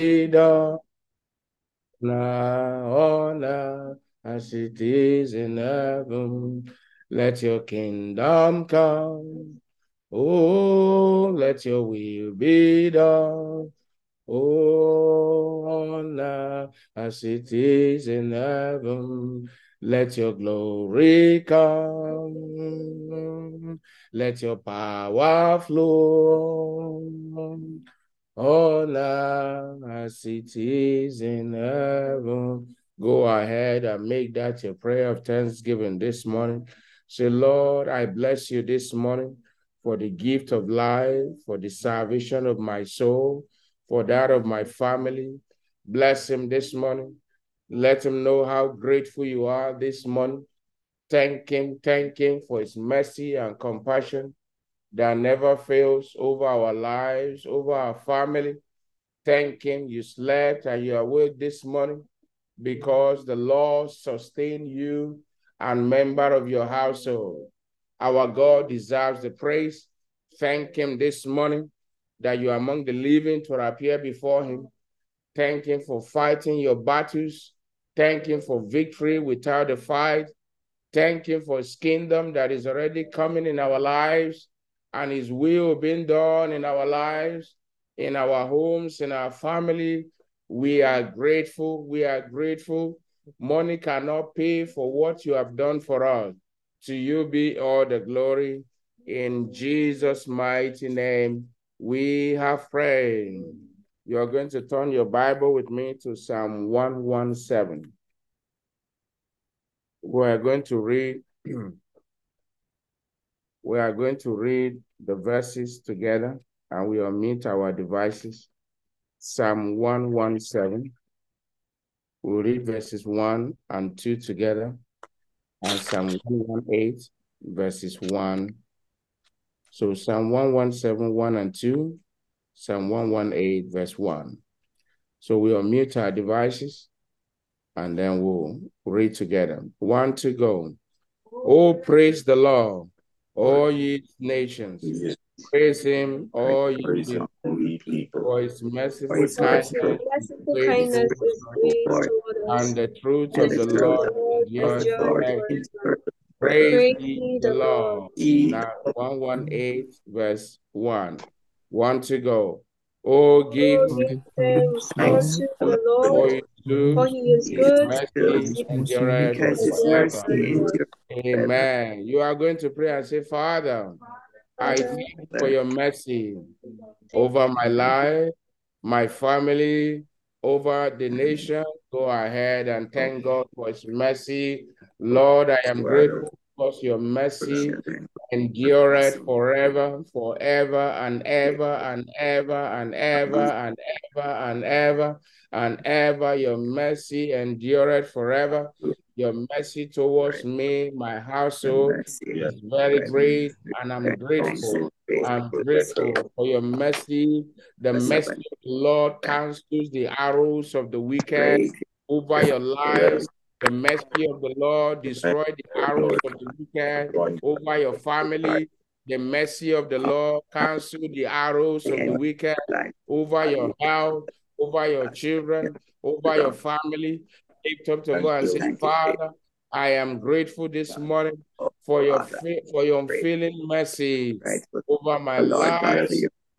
done now on as it is in heaven. Let your kingdom come. Oh, let your will be done. Oh, on earth as it is in heaven. Let your glory come. Let your power flow earth as it is in heaven. Go ahead and make that your prayer of thanksgiving this morning. Say, Lord, I bless you this morning for the gift of life, for the salvation of my soul, for that of my family. Bless him this morning. Let him know how grateful you are this morning. Thank him, thank him for his mercy and compassion that never fails over our lives, over our family. Thank him you slept and you are awake this morning because the Lord sustained you and member of your household. Our God deserves the praise. Thank him this morning that you are among the living to appear before him. Thank him for fighting your battles. Thank him for victory without a fight. Thank him for his kingdom that is already coming in our lives and his will being done in our lives, in our homes, in our family. We are grateful. We are grateful. Money cannot pay for what you have done for us. To you be all the glory. In Jesus' mighty name, we have prayed. You are going to turn your Bible with me to Psalm 117. We are going to read we are going to read the verses together and we will meet our devices. Psalm 117. We'll read verses 1 and 2 together, and Psalm 118, verses 1. So Psalm 117, 1 and 2, Psalm 118, verse 1. So we'll mute our devices and then we'll read together. One to go. Oh, praise the Lord, all ye nations. Praise him, all ye people, for his merciful kindness, Merciful kindness is great and the truth And of the the Lord of the Lord endures endures forever. forever. Praise Praise ye ye the the Lord. Lord. Now, 118, verse 1. One to go. Oh, give Oh, thanks unto the Lord, his for he is good, mercy endureth Because his mercy forever. Amen. You are going to pray and say, Father, I Father, thank you for your mercy over my life, my family, over the nation. Go ahead and thank God for his mercy. Lord, I am grateful because your mercy endureth forever, forever and ever and ever and ever and ever and ever and ever. Your mercy endureth forever. Your mercy towards me, my household, is very great, and I'm grateful. I'm grateful for your mercy. The mercy of the Lord cancels the arrows of the wicked over your life. The mercy of the Lord destroys the arrows of the wicked over your family. The mercy of the Lord cancel the arrows of the wicked over your health, over your children, over your family. Lift up to God and say, Father, I am grateful this morning for your for your unfailing mercy over my life.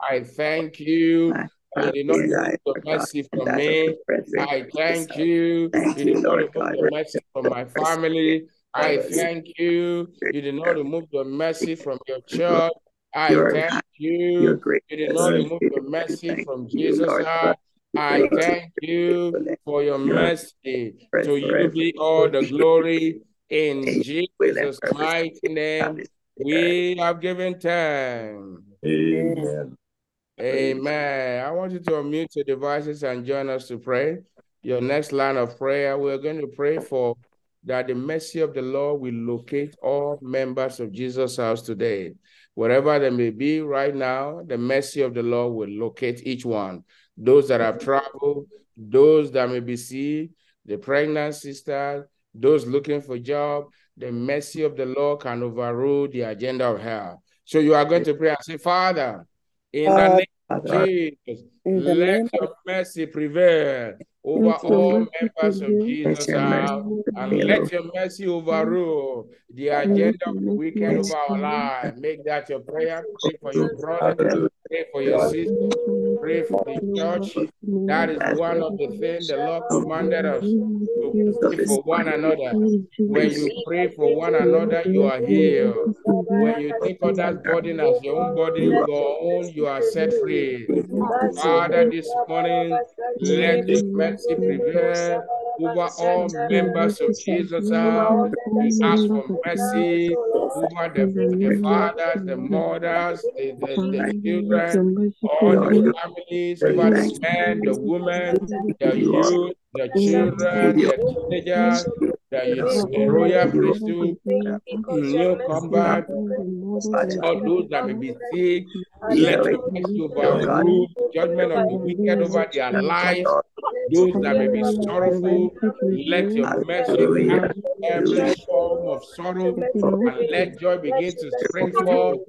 I thank you. You did not remove the mercy from me. I thank you. You did not remove the mercy from my family. I thank you. You did not remove the mercy from your church. I thank you. You did not remove the mercy from Jesus' heart. I thank you for your mercy. To you be all the glory in Jesus' mighty name. We have given time. Amen. Amen. I want you to unmute your devices and join us to pray. Your next line of prayer, we're going to pray for that the mercy of the Lord will locate all members of Jesus' house today. Wherever they may be right now, the mercy of the Lord will locate each one. Those that have traveled, those that may be sick, the pregnant sisters, those looking for job, the mercy of the Lord can overrule the agenda of hell. So you are going to pray and say, Father, in the name of Jesus. Let your mercy prevail over all members of Jesus house, and let your mercy uh, overrule the agenda of the wicked over our lives. Make that your prayer. Pray for your brother, pray for your sister, pray for the church. That is one of the things the Lord commanded us to pray for one another. When you pray for one another, you are healed. When you take others' burden as your own body, your own, you are set free. Father, this morning, let this mercy prevail over all members of Jesus' house. We ask for mercy over the, the fathers, the mothers, the, the, the children, all the families, over the men, the women, the youth, the children, the teenagers, the royal priesthood, new combat, all those that may be sick, let your mercy overrule judgment of the wicked over their lives. Those that may be sorrowful, let your mercy cast every form of sorrow and let joy begin to spring forth.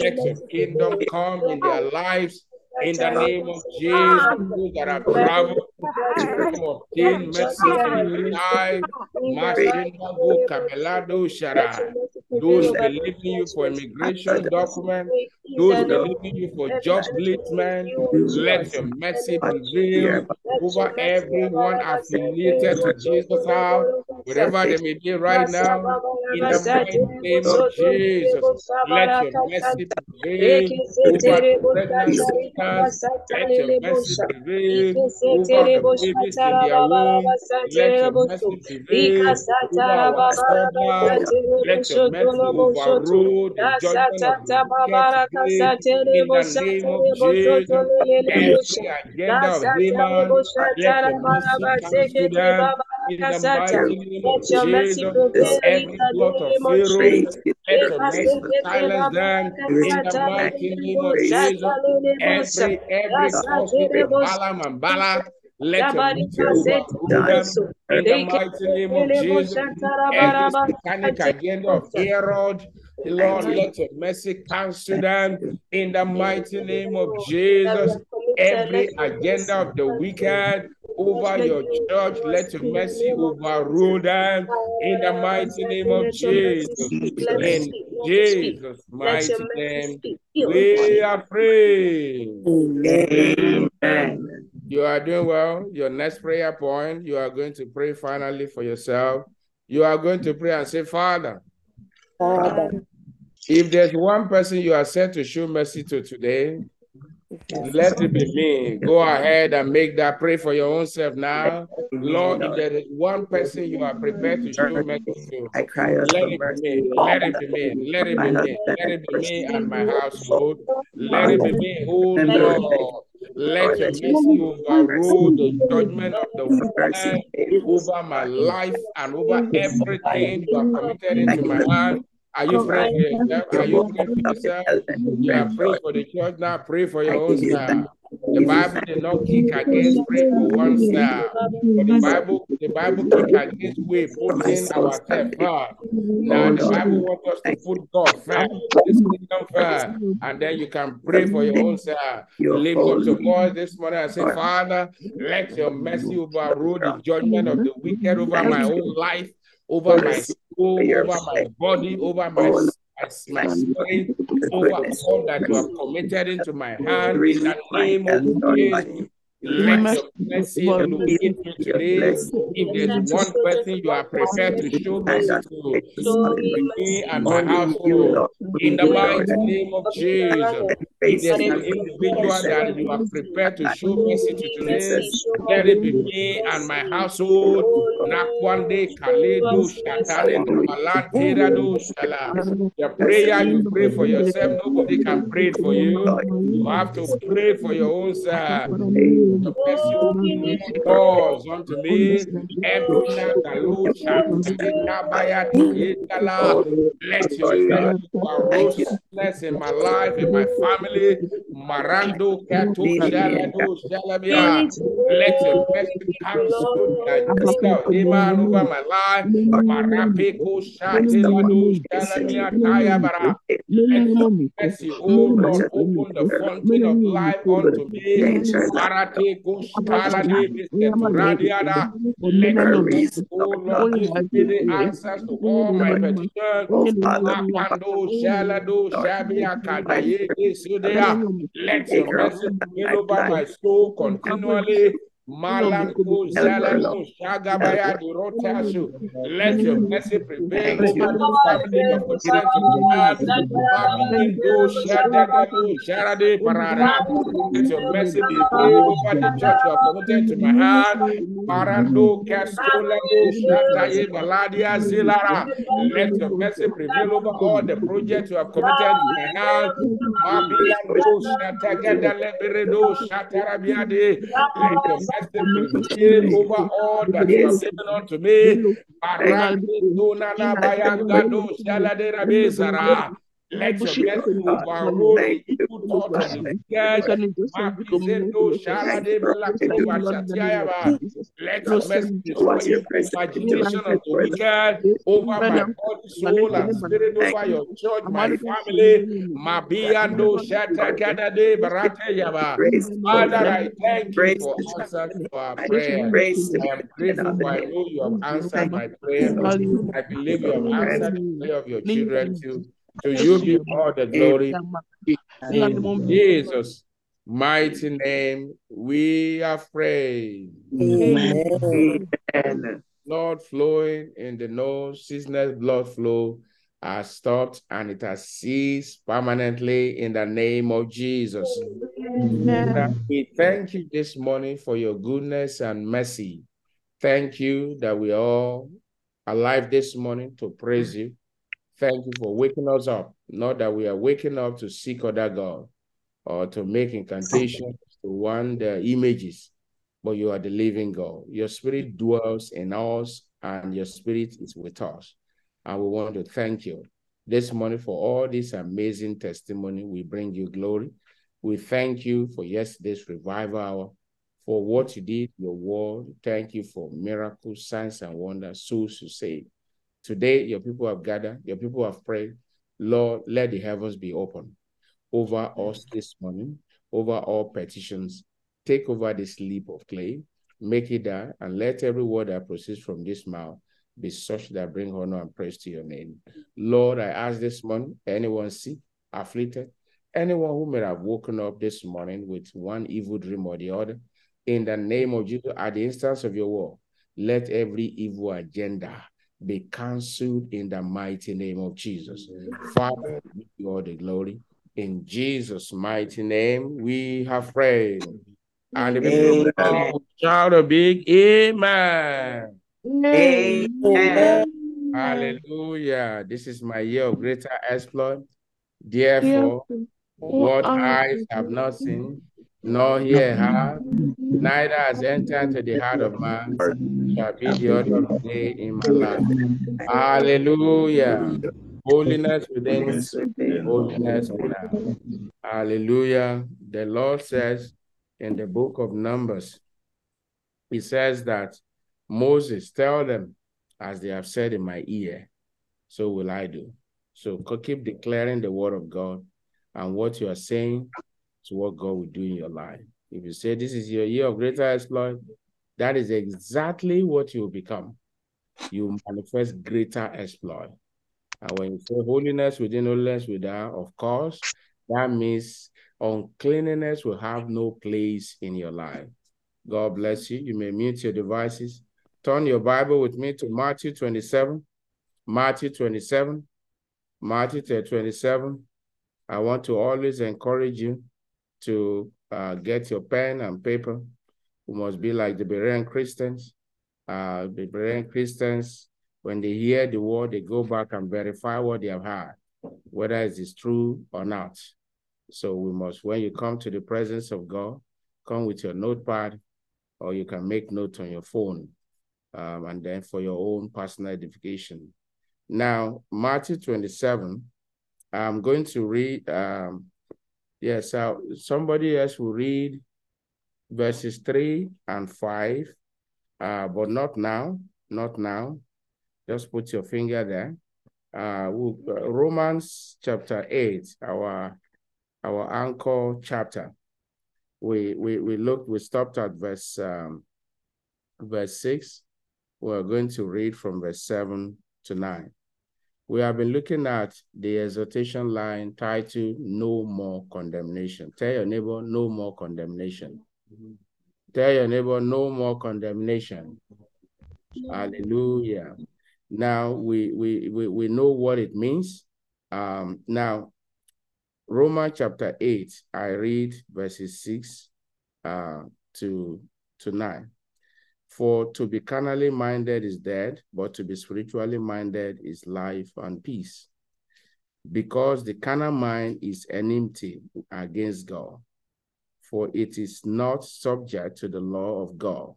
Let your kingdom come in their lives in the name of Jesus, those that have traveled to obtain mercy in life, Masinago Kabelado Shara. Those believing you for immigration document, those believing you for job placement, let your mercy prevail over everyone affiliated to Jesus house, wherever they may be right now. In the mighty name of Jesus, let your mercy prevail over pregnant sisters. Let your mercy prevail over the babies in their womb. Let your mercy prevail over our servants. Let your mercy overrule the judgment of the wicked today. In the name of Jesus, every agenda of Haman, let your mercy come to them. In the mighty name of Jesus, every plot of Pharaoh, let your mercy silence them. In the mighty name of Jesus, every every cosmic Balaam and Balak, let your mercy overrule them. In the mighty name of Jesus, every satanic agenda of Herod, Lord, let your mercy cancel them. In the mighty name of Jesus, every agenda of the wicked over your church, let your mercy overrule them. In the mighty name of Jesus, in Jesus' mighty name, we are free. Amen. You are doing well. Your next prayer point, you are going to pray finally for yourself. You are going to pray and say, Father, Father, if there's one person you are set to show mercy to today, let it be me. Go ahead and make that pray for your own self now. Lord, if there is one person you are prepared to show mercy to, I cry out let it be me. Let it be me. Let it be me. Let it be me and my household. Let it be me, oh Lord. Let your mercy overrule the judgment of the wicked over my life and over everything you have committed into my hand. Are you praying for yourself? Are you praying for yourself? You are praying for the church now. Pray for your own self. The Bible did not kick against pray for oneself. But the Bible, the Bible kick against we putting ourselves first. Now the Bible wants us to put God first, this kingdom first, and then you can pray for your own self. Lift up your voice this morning and say, Father, let your mercy overrule the judgment of the wicked over my own life, over my soul, over my body, over my my spirit, over all that you have committed into my hand in the name of Jesus. Let your mercy locate me today. If there's one person you are prepared to show mercy to, me and my household, in the mighty name of Jesus. If there's an individual that you are prepared to show mercy to today, let it be me and my household. Nakwande Kaledo Shatane Malantera do Shala. The prayer you pray for yourself, nobody can pray for you. You have to pray for your own self. The mercy open doors unto me. Empina Galusha. Let your mercy aroseness in my life, in my family. Marando Kato Shalado. Let your cancel the Iman over my life. Marapeko Shatilado Shalamia Tayabara. Let your oh Lord, open the fountain of life unto me. Marate Goshtala de Radiada. Let your mercy, oh Lord, give me the answers to all my petitions. Makando Shalado Shabia Kadaye Sudea. Let your mercy be over my soul continually. Malanko Zalano Shagabaya Rotashu. Let your mercy prevail over the the church. Mabindo Shadagalo Sharade Parada. Let your mercy prevail over the church you have committed to my hand. Parando Castolado Shataye Baladia Zilara. Let your mercy prevail over all the projects you have committed to my hand. Shatagada Leberedo Shatarabiade. Let your mercy over all that you have given unto me. Let your mercy overrule the evil thought of the wicked. Let your mercy destroy the imagination of the wicked over my body, soul, and spirit, over your church, my family. Mabiando Shatakadade Barate Yaba. Father, I thank you for answers to our prayer. I am grateful for I know you have answered my prayer. I believe you have answered the prayer of your children too. To you be all the glory. In Jesus' mighty name, we are prayed. Amen. Blood flowing in the nose, seasonal blood flow has stopped and it has ceased permanently in the name of Jesus. Amen. We thank you this morning for your goodness and mercy. Thank you that we are all alive this morning to praise you. Thank you for waking us up. Not that we are waking up to seek other God or to make incantations to want the images, but you are the living God. Your spirit dwells in us and your spirit is with us. And we want to thank you this morning for all this amazing testimony. We bring you glory. We thank you for yesterday's revival hour, for what you did, your word. Thank you for miracles, signs, and wonders, souls to save. Today, your people have gathered, your people have prayed. Lord, let the heavens be open over us this morning, over all petitions. Take over this leap of clay, make it die, and let every word that proceeds from this mouth be such that bring honor and praise to your name. Lord, I ask this morning, anyone sick, afflicted, anyone who may have woken up this morning with one evil dream or the other, in the name of Jesus, at the instance of your word, let every evil agenda be cancelled in the mighty name of Jesus. Father, give you all the glory. In Jesus' mighty name, we have prayed. And the people shout a big amen. Amen. Hallelujah. This is my year of greater exploit. Therefore, what eyes have not seen, nor ear have, neither has entered into the heart of man, shall be the order of day in my life. Hallelujah. Holiness within, holiness without. Hallelujah. The Lord says in the book of Numbers, He says that Moses, tell them as they have said in my ear, so will I do. So keep declaring the word of God and what you are saying to what God will do in your life. If you say this is your year of greater exploit, that is exactly what you will become. You manifest greater exploit. And when you say holiness within holiness without, of course, that means uncleanness will have no place in your life. God bless you. You may mute your devices. Turn your Bible with me to Matthew 27. Matthew 27. Matthew 27. I want to always encourage you to uh, get your pen and paper. We must be like the Berean Christians. Uh, the Berean Christians, when they hear the word, they go back and verify what they have heard, whether it is true or not. So we must, when you come to the presence of God, come with your notepad, or you can make notes on your phone, um, and then for your own personal edification. Now, Matthew 27, I'm going to read um, Yes, uh, somebody else will read verses 3 and 5, uh, but not now, not now. Just put your finger there. Uh, we'll, uh, Romans chapter 8, our our anchor chapter. We we we looked, we stopped at verse um, verse 6. We're going to read from verse 7 to 9. We have been looking at the exhortation line titled No More Condemnation. Tell your neighbor, No More Condemnation. Mm-hmm. Tell your neighbor, No More Condemnation. Hallelujah. Now we, we, we, we know what it means. Um, now, Romans chapter 8, I read verses 6 uh, to, to 9. For to be carnally minded is dead, but to be spiritually minded is life and peace. Because the carnal mind is enmity against God, for it is not subject to the law of God,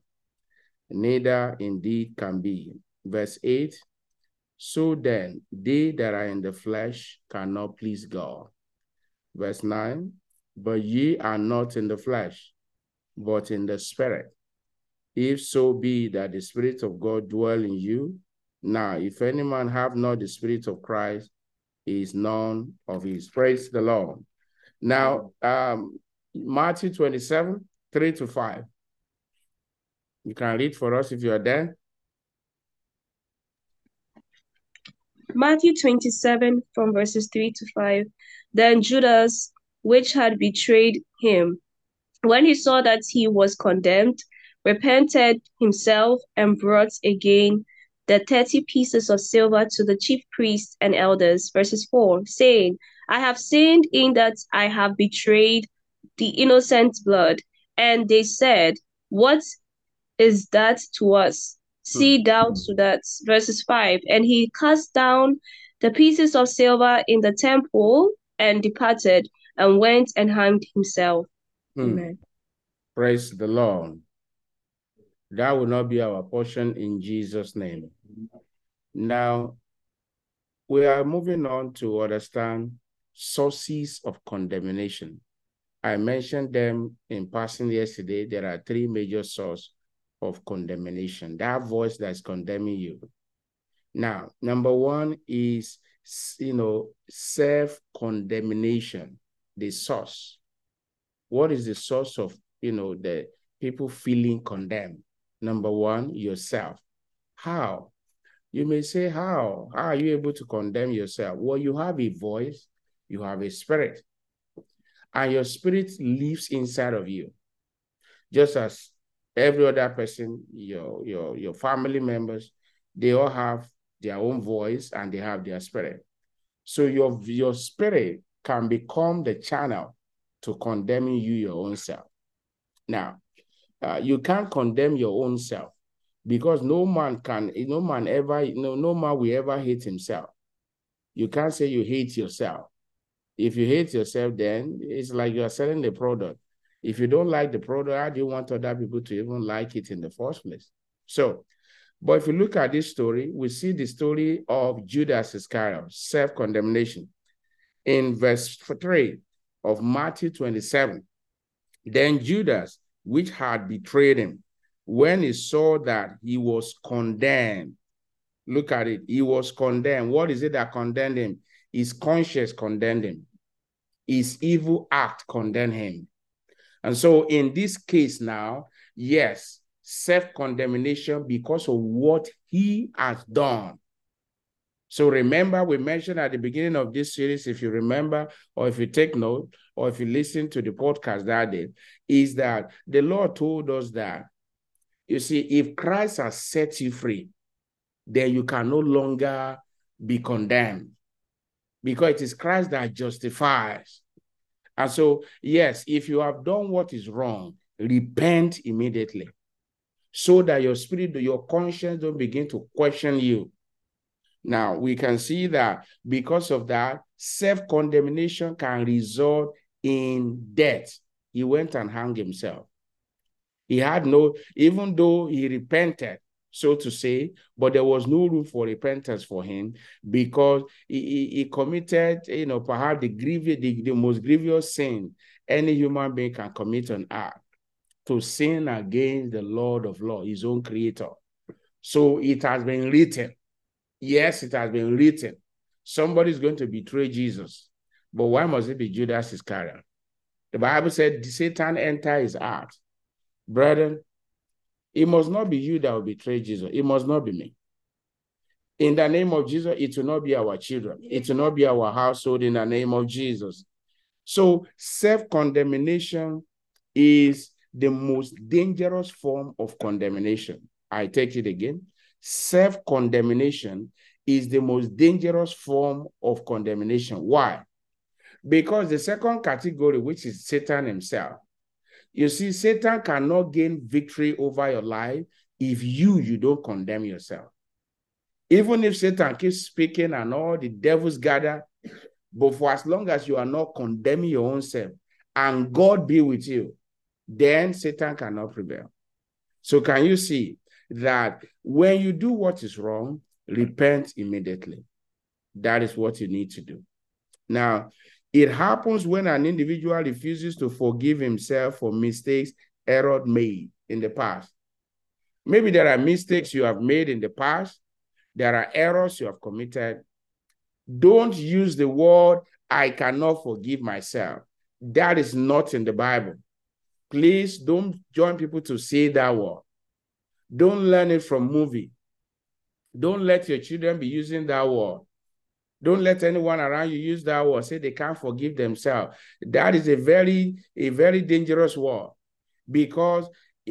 neither indeed can be. Verse 8 So then, they that are in the flesh cannot please God. Verse 9 But ye are not in the flesh, but in the spirit if so be that the Spirit of God dwell in you. Now, if any man have not the Spirit of Christ, he is none of his. Praise the Lord. Now, um, Matthew 27, 3 to 5. You can read for us if you are there. Matthew 27, from verses 3 to 5. Then Judas, which had betrayed him, when he saw that he was condemned, repented himself and brought again the 30 pieces of silver to the chief priests and elders. Verses 4 saying, I have sinned in that I have betrayed the innocent blood. And they said, What is that to us? See hmm. thou to that. Verses 5 And he cast down the pieces of silver in the temple and departed and went and hanged himself. Hmm. Amen. Praise the Lord. That will not be our portion in Jesus' name. Now, we are moving on to understand sources of condemnation. I mentioned them in passing yesterday. There are three major sources of condemnation. That voice that's condemning you. Now, number one is, you know, self-condemnation, the source. What is the source of, you know, the people feeling condemned? Number one, yourself. How? You may say, How? How are you able to condemn yourself? Well, you have a voice, you have a spirit, and your spirit lives inside of you. Just as every other person, your, your, your family members, they all have their own voice and they have their spirit. So your, your spirit can become the channel to condemning you your own self. Now, uh, you can't condemn your own self because no man can, no man ever, no, no man will ever hate himself. You can't say you hate yourself. If you hate yourself, then it's like you are selling the product. If you don't like the product, how do you want other people to even like it in the first place? So, but if you look at this story, we see the story of Judas Iscariot, self-condemnation. In verse 3 of Matthew 27, then Judas, which had betrayed him, when he saw that he was condemned, look at it, he was condemned. What is it that condemned him? His conscience condemned him, his evil act condemned him. And so, in this case now, yes, self condemnation because of what he has done. So remember, we mentioned at the beginning of this series, if you remember, or if you take note, or if you listen to the podcast that day, is that the Lord told us that, you see, if Christ has set you free, then you can no longer be condemned because it is Christ that justifies. And so, yes, if you have done what is wrong, repent immediately so that your spirit, your conscience don't begin to question you now, we can see that because of that, self condemnation can result in death. He went and hung himself. He had no, even though he repented, so to say, but there was no room for repentance for him because he, he, he committed, you know, perhaps the, grievous, the, the most grievous sin any human being can commit on earth to sin against the Lord of law, his own creator. So it has been written. Yes, it has been written. Somebody's going to betray Jesus. But why must it be Judas Iscariot? The Bible said Satan entered his heart. Brethren, it must not be you that will betray Jesus. It must not be me. In the name of Jesus, it will not be our children. It will not be our household in the name of Jesus. So self-condemnation is the most dangerous form of condemnation. I take it again. Self-condemnation is the most dangerous form of condemnation. Why? Because the second category, which is Satan himself, you see, Satan cannot gain victory over your life if you you don't condemn yourself. Even if Satan keeps speaking and all the devils gather, but for as long as you are not condemning your own self and God be with you, then Satan cannot prevail. So can you see that when you do what is wrong, repent immediately. That is what you need to do. Now, it happens when an individual refuses to forgive himself for mistakes error made in the past. Maybe there are mistakes you have made in the past. There are errors you have committed. Don't use the word, I cannot forgive myself. That is not in the Bible. Please don't join people to say that word. Don't learn it from movie. Don't let your children be using that word. Don't let anyone around you use that word. Say they can't forgive themselves. That is a very, a very dangerous word because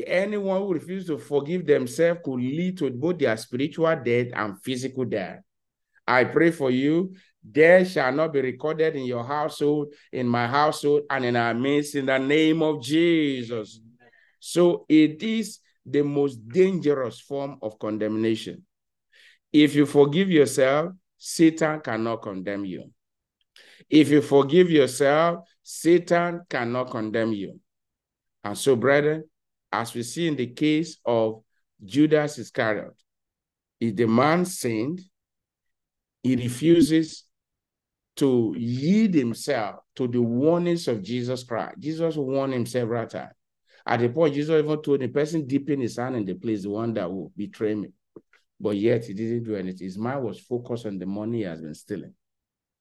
anyone who refuses to forgive themselves could lead to both their spiritual death and physical death. I pray for you. Death shall not be recorded in your household, in my household, and in our midst in the name of Jesus. So it is the most dangerous form of condemnation. If you forgive yourself, Satan cannot condemn you. If you forgive yourself, Satan cannot condemn you. And so, brethren, as we see in the case of Judas Iscariot, if the man sinned, he refuses to yield himself to the warnings of Jesus Christ. Jesus warned him several times. At the point, Jesus even told the person dipping his hand in the place, the one that will betray me but yet he didn't do anything. His mind was focused on the money he has been stealing.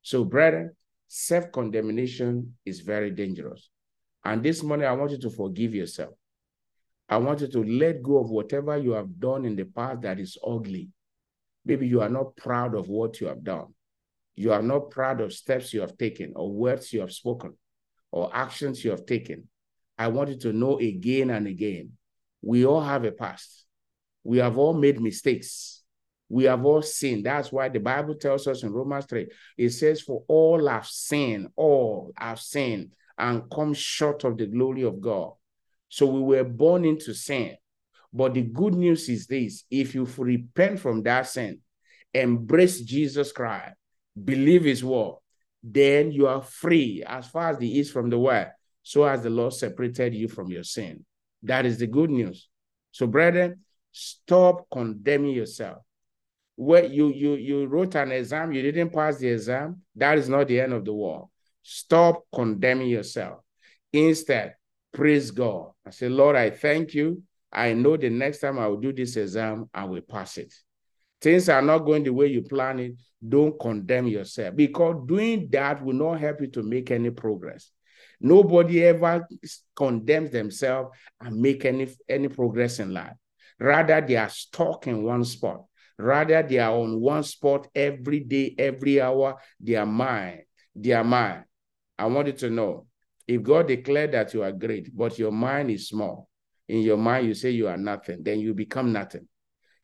So, brother, self condemnation is very dangerous. And this morning, I want you to forgive yourself. I want you to let go of whatever you have done in the past that is ugly. Maybe you are not proud of what you have done. You are not proud of steps you have taken, or words you have spoken, or actions you have taken. I want you to know again and again we all have a past. We have all made mistakes. We have all sinned. That's why the Bible tells us in Romans 3, it says, For all have sinned, all have sinned and come short of the glory of God. So we were born into sin. But the good news is this if you repent from that sin, embrace Jesus Christ, believe his word, then you are free as far as the east from the west, so as the Lord separated you from your sin. That is the good news. So, brethren, Stop condemning yourself. Where you you you wrote an exam, you didn't pass the exam, that is not the end of the world. Stop condemning yourself. Instead, praise God. I say, Lord, I thank you. I know the next time I will do this exam, I will pass it. Things are not going the way you plan it. Don't condemn yourself because doing that will not help you to make any progress. Nobody ever condemns themselves and make any, any progress in life. Rather, they are stuck in one spot. Rather, they are on one spot every day, every hour. Their mind, their mind. I want you to know if God declared that you are great, but your mind is small, in your mind you say you are nothing, then you become nothing,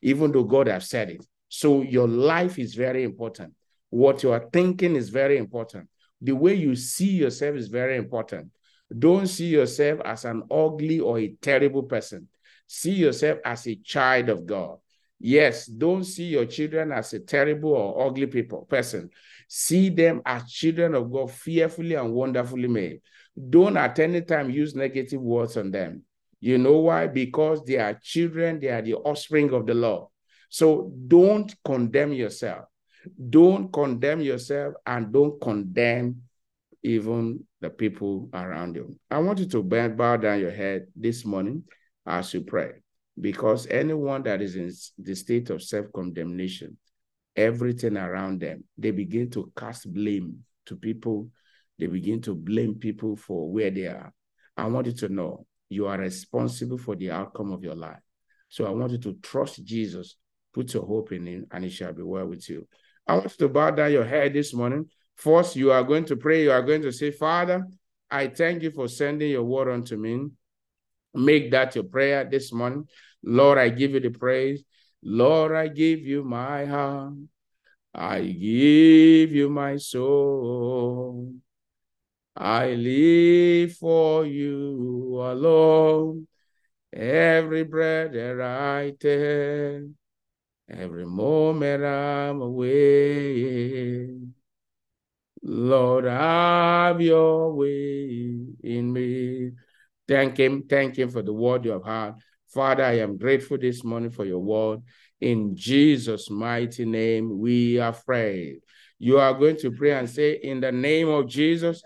even though God has said it. So your life is very important. What you are thinking is very important. The way you see yourself is very important. Don't see yourself as an ugly or a terrible person. See yourself as a child of God. Yes, don't see your children as a terrible or ugly people person. See them as children of God, fearfully and wonderfully made. Don't at any time use negative words on them. You know why? Because they are children, they are the offspring of the law. So don't condemn yourself. Don't condemn yourself and don't condemn even the people around you. I want you to bend, bow down your head this morning as you pray, because anyone that is in the state of self condemnation, everything around them, they begin to cast blame to people. They begin to blame people for where they are. I want you to know you are responsible for the outcome of your life. So I want you to trust Jesus, put your hope in him, and it shall be well with you. I want you to bow down your head this morning. First, you are going to pray. You are going to say, Father, I thank you for sending your word unto me. Make that your prayer this morning. Lord, I give you the praise. Lord, I give you my heart. I give you my soul. I live for you alone. Every breath that I take, every moment I'm away. Lord, have your way in me. Thank him. Thank him for the word you have heard. Father, I am grateful this morning for your word. In Jesus' mighty name, we are prayed. You are going to pray and say, In the name of Jesus,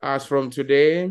as from today,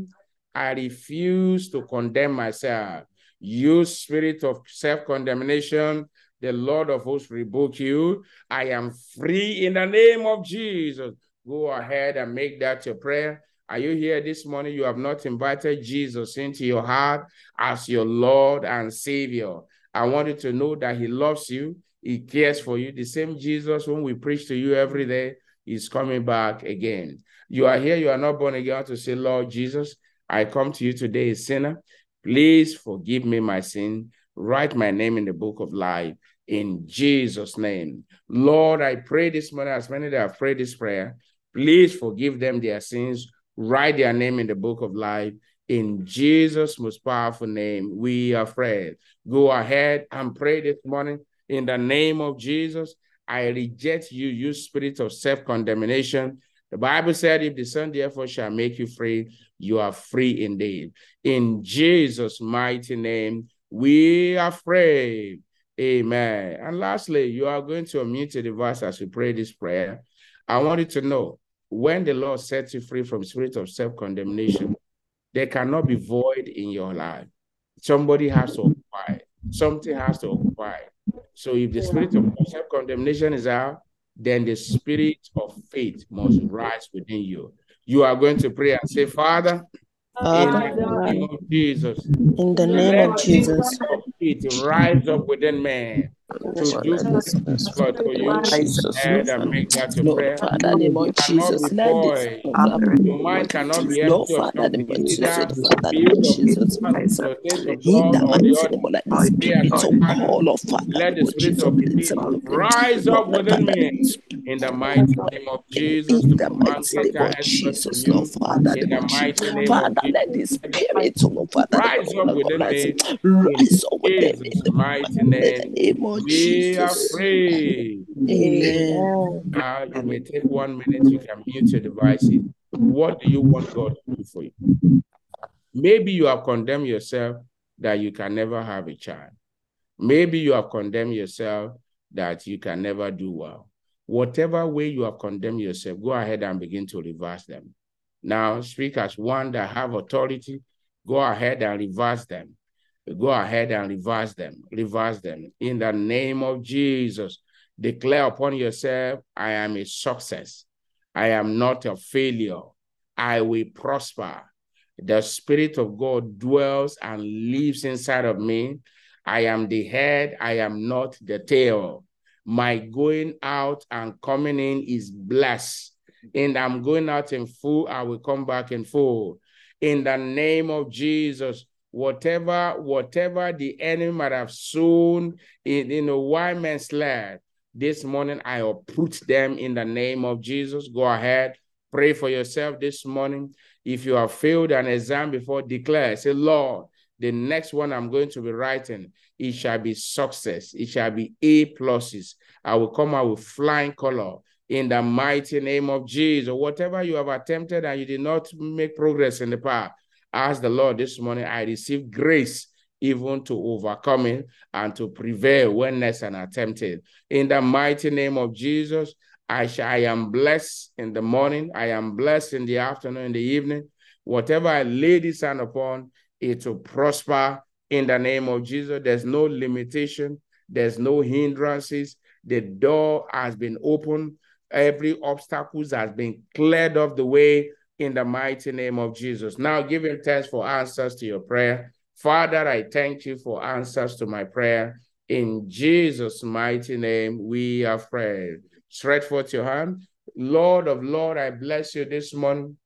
I refuse to condemn myself. You spirit of self condemnation, the Lord of hosts rebuke you. I am free in the name of Jesus. Go ahead and make that your prayer. Are you here this morning? You have not invited Jesus into your heart as your Lord and Savior. I want you to know that He loves you, He cares for you. The same Jesus, whom we preach to you every day, is coming back again. You are here, you are not born again to say, Lord Jesus, I come to you today a sinner. Please forgive me my sin. Write my name in the book of life in Jesus' name. Lord, I pray this morning, as many that have prayed this prayer, Please forgive them their sins. Write their name in the book of life. In Jesus' most powerful name, we are prayed. Go ahead and pray this morning. In the name of Jesus, I reject you, you spirit of self condemnation. The Bible said, if the Son therefore shall make you free, you are free indeed. In Jesus' mighty name, we are prayed. Amen. And lastly, you are going to unmute the device as we pray this prayer. I want you to know when the Lord sets you free from spirit of self-condemnation, there cannot be void in your life. Somebody has to occupy. Something has to occupy. So if the spirit of self-condemnation is out, then the spirit of faith must rise within you. You are going to pray and say, Father, Father, in the name of Jesus, in the name of Jesus, faith rise up within man to do Lord for you and uh, make that your Lord, prayer. Father, name of Jesus, let this mind cannot be empty Lord, of Father, something. name of Jesus, either Father, name filled of of Jesus, the things of in the mighty name of like the Pray and spirit say, of Father, Paul, Lord, Father, let name the of spirit Jesus, of let faith them rise up within me in the mighty name of Jesus in the mighty name of Jesus, Lord, Father, in the mighty name of Father, let the spirit, oh Lord, Father, Rise up of within me rise up with them in the, mighty in the name. name of We are free. Amen. Now ah, you may take one minute, you can mute your devices. What do you want God to do for you? Maybe you have condemned yourself that you can never have a child. Maybe you have condemned yourself that you can never do well. Whatever way you have condemned yourself, go ahead and begin to reverse them. Now, speak as one that have authority. Go ahead and reverse them. Go ahead and reverse them. Reverse them. In the name of Jesus, declare upon yourself, I am a success. I am not a failure. I will prosper. The Spirit of God dwells and lives inside of me. I am the head, I am not the tail. My going out and coming in is blessed. And I'm going out in full, I will come back in full. In the name of Jesus, whatever, whatever the enemy might have sown in, in a white man's land, this morning I uproot them in the name of Jesus. Go ahead, pray for yourself this morning. If you have failed an exam before, declare, say, Lord, the next one I'm going to be writing, it shall be success. It shall be A pluses. I will come out with flying color in the mighty name of Jesus. Whatever you have attempted and you did not make progress in the past, ask the Lord this morning, I receive grace even to overcome and to prevail when necessary and attempted. In the mighty name of Jesus, I, shall, I am blessed in the morning. I am blessed in the afternoon, in the evening. Whatever I lay this hand upon, it will prosper in the name of Jesus. There's no limitation. There's no hindrances. The door has been opened. Every obstacle has been cleared off the way in the mighty name of Jesus. Now give him thanks for answers to your prayer. Father, I thank you for answers to my prayer. In Jesus' mighty name, we have prayed. Stretch forth your hand. Lord of Lord, I bless you this morning.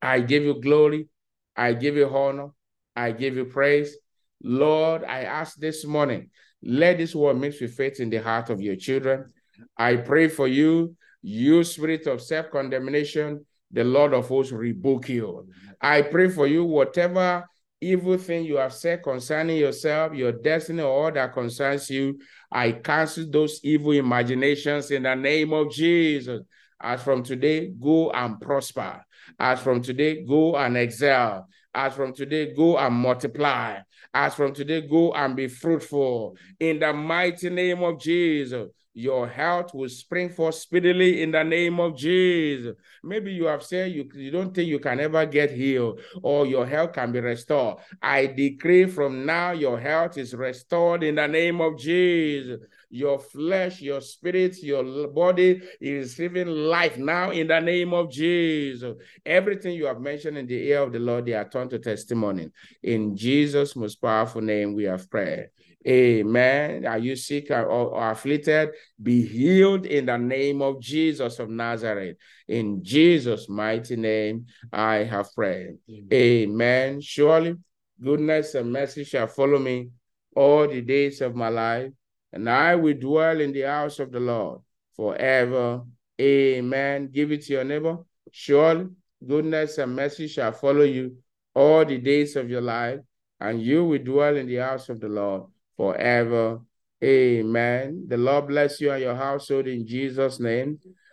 I give you glory. I give you honor. I give you praise. Lord, I ask this morning, let this word mix with faith in the heart of your children. I pray for you, you spirit of self condemnation, the Lord of hosts rebuke you. I pray for you, whatever evil thing you have said concerning yourself, your destiny, or all that concerns you, I cancel those evil imaginations in the name of Jesus. As from today, go and prosper. As from today, go and excel. As from today, go and multiply. As from today, go and be fruitful. In the mighty name of Jesus your health will spring forth speedily in the name of Jesus. Maybe you have said you, you don't think you can ever get healed or your health can be restored. I decree from now your health is restored in the name of Jesus. Your flesh, your spirit, your body is receiving life now in the name of Jesus. Everything you have mentioned in the ear of the Lord, they are turned to testimony. In Jesus' most powerful name, we have prayed. Amen. Are you sick or, or, afflicted? Be healed in the name of Jesus of Nazareth. In Jesus' mighty name, I have prayed. Amen. Amen. Surely, goodness and mercy shall follow me all the days of my life, and I will dwell in the house of the Lord forever. Amen. Give it to your neighbor. Surely, goodness and mercy shall follow you all the days of your life, and you will dwell in the house of the Lord forever. Amen. The Lord bless you and your household in Jesus' name.